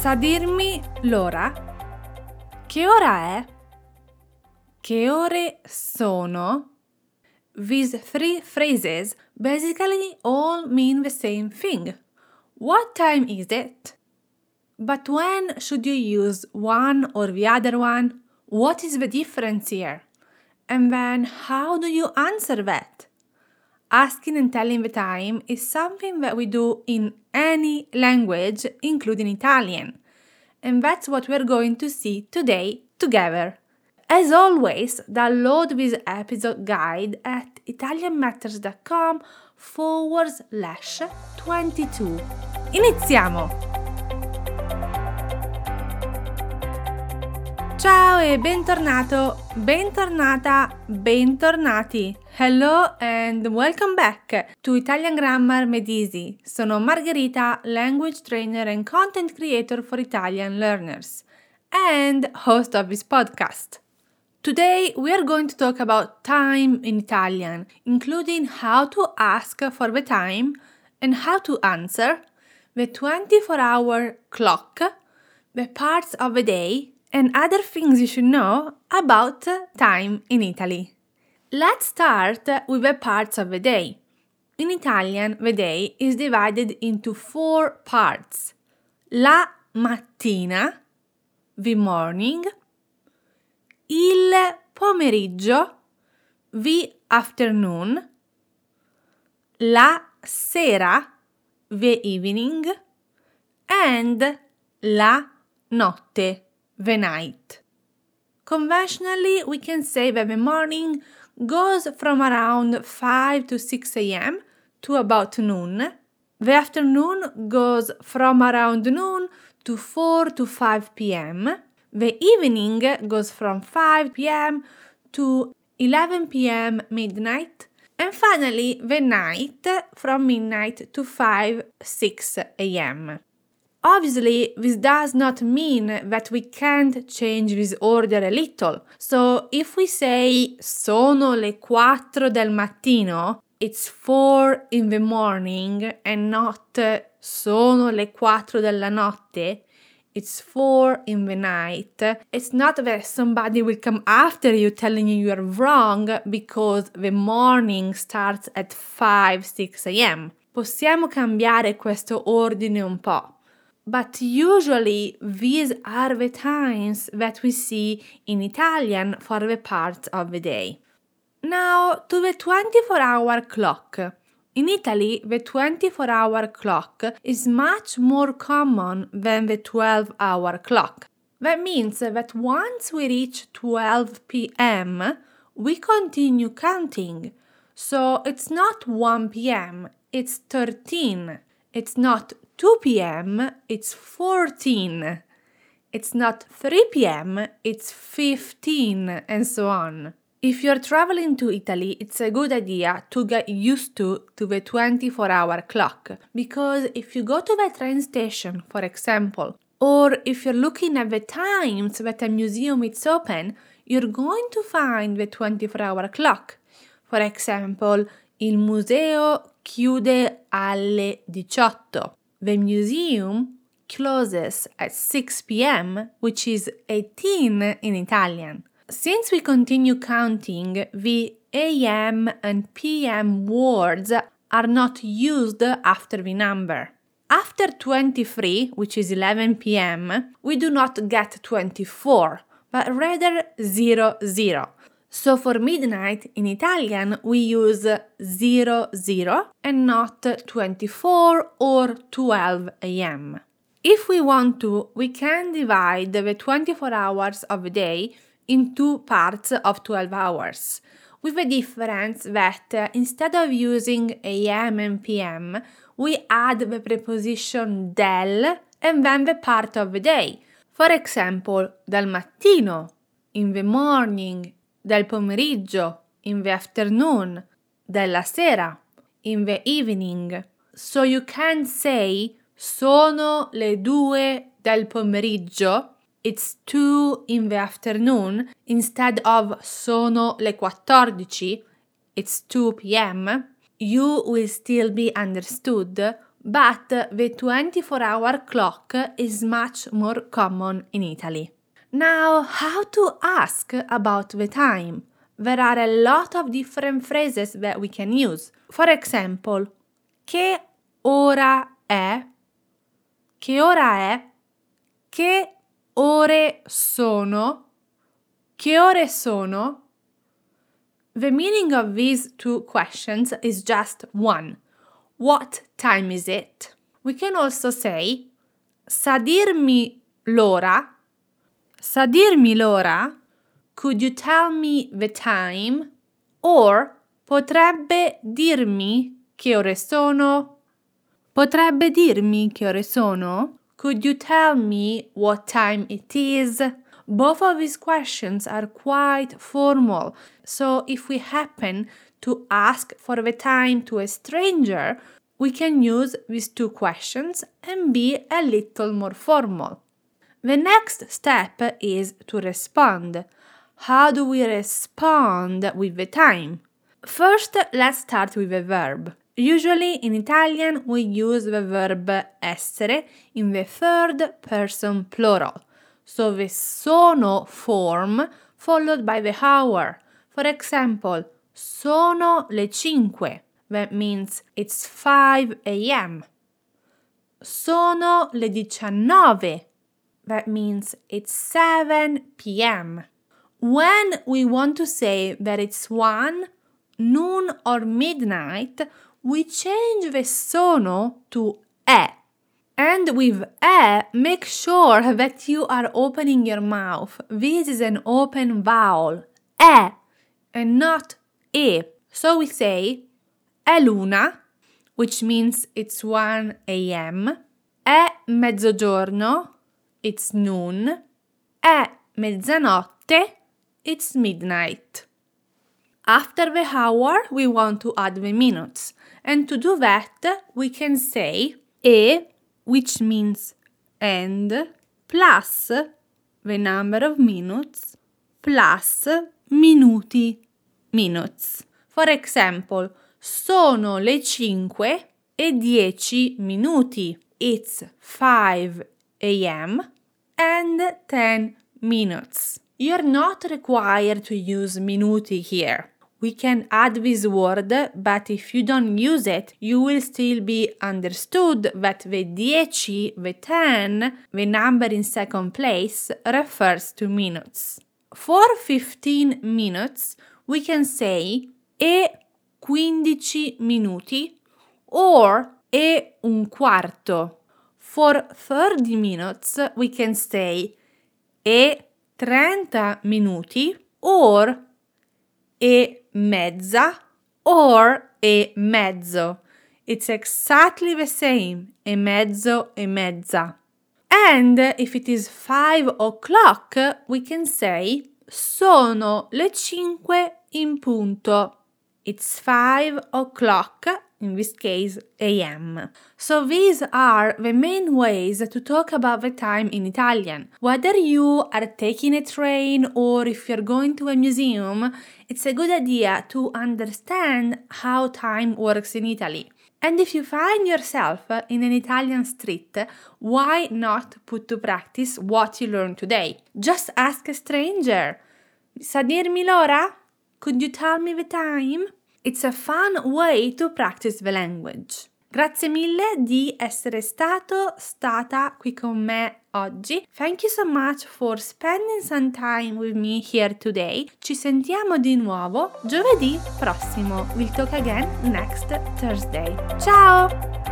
Sa dirmi l'ora? Che ora è? Che ore sono? These three phrases basically all mean the same thing. What time is it? But when should you use one or the other one? What is the difference here? And then how do you answer that? Asking and telling the time is something that we do in any language, including Italian. And that's what we're going to see today together. As always, download this episode guide at italianmatters.com forward slash 22. Iniziamo! Ciao e bentornato, bentornata, bentornati. Hello and welcome back to Italian Grammar Easy. Sono Margherita, language trainer and content creator for Italian learners, and host of this podcast. Today we are going to talk about time in Italian, including how to ask for the time and how to answer, the 24 hour clock, the parts of the day and other things you should know about time in Italy. Let's start with the parts of the day. In Italian, the day is divided into four parts. La mattina, the morning, il pomeriggio, the afternoon, la sera, the evening, and la notte, the night. Conventionally, we can say that the morning goes from around 5 to 6 am to about noon. The afternoon goes from around noon to 4 to 5 pm. The evening goes from 5 pm to 11 pm midnight. And finally, the night from midnight to 5 6 am. Obviously, this does not mean that we can't change this order a little. So, if we say sono le quattro del mattino, it's four in the morning and not sono le quattro della notte, it's four in the night. It's not that somebody will come after you telling you you're wrong because the morning starts at 5 6 am. Possiamo cambiare questo ordine un po'. But usually these are the times that we see in Italian for the parts of the day. Now to the 24 hour clock. In Italy, the 24 hour clock is much more common than the 12 hour clock. That means that once we reach 12 pm, we continue counting. So it's not 1 pm, it's 13. It's not 2 p.m., it's 14. It's not 3 p.m., it's 15, and so on. If you're traveling to Italy, it's a good idea to get used to, to the 24 hour clock because if you go to the train station, for example, or if you're looking at the times that a museum is open, you're going to find the 24 hour clock. For example, il museo chiude alle 18. The museum closes at 6 pm, which is 18 in Italian. Since we continue counting, the AM and PM words are not used after the number. After 23, which is 11 pm, we do not get 24, but rather 00. So for midnight in Italian we use 00 and not 24 or 12 am. If we want to, we can divide the 24 hours of the day in two parts of 12 hours, with the difference that uh, instead of using am and pm, we add the preposition del and then the part of the day. For example, dal mattino, in the morning, del pomeriggio, in the afternoon, della sera, in the evening. So you can say sono le due del pomeriggio, it's two in the afternoon, instead of sono le quattordici, it's 2 pm. You will still be understood, but the 24 hour clock is much more common in Italy. Now, how to ask about the time? There are a lot of different phrases that we can use. For example, che ora è? Che ora è? Che ore sono? Che ore sono? The meaning of these two questions is just one. What time is it? We can also say Sa dirmi l'ora? Sa dirmi l'ora? Could you tell me the time? Or potrebbe dirmi che ore sono? Potrebbe dirmi che ore sono? Could you tell me what time it is? Both of these questions are quite formal, so if we happen to ask for the time to a stranger, we can use these two questions and be a little more formal. The next step is to respond. How do we respond with the time? First, let's start with a verb. Usually in Italian we use the verb essere in the third person plural, so the sono form followed by the hour. For example, sono le cinque. That means it's 5 a.m. Sono le diciannove. That means it's 7 p.m. When we want to say that it's 1, noon, or midnight, we change the sono to e. And with e, make sure that you are opening your mouth. This is an open vowel, e, and not e. So we say è l'una, which means it's 1 a.m. È mezzogiorno, it's noon. È mezzanotte, it's midnight. After the hour, we want to add the minutes. And to do that, we can say e, which means and, plus the number of minutes, plus minuti, minutes. For example, sono le 5 e 10 minuti. It's 5 a.m. and 10 minutes. You're not required to use minuti here. We can add this word, but if you don't use it, you will still be understood that the 10, the 10, the number in second place, refers to minutes. For 15 minutes, we can say e 15 minuti or e un quarto. For 30 minutes, we can say e 30 minuti or e mezza or e mezzo. It's exactly the same, e mezzo, e mezza. And if it is 5 o'clock, we can say sono le 5 in punto. It's 5 o'clock, in this case am. So these are the main ways to talk about the time in Italian. Whether you are taking a train or if you're going to a museum, it's a good idea to understand how time works in Italy. And if you find yourself in an Italian street, why not put to practice what you learned today? Just ask a stranger. Sa dirmi l'ora? Could you tell me the time? It's a fun way to practice the language. Grazie mille di essere stato, stata qui con me oggi. Thank you so much for spending some time with me here today. Ci sentiamo di nuovo giovedì prossimo. We'll talk again next Thursday. Ciao!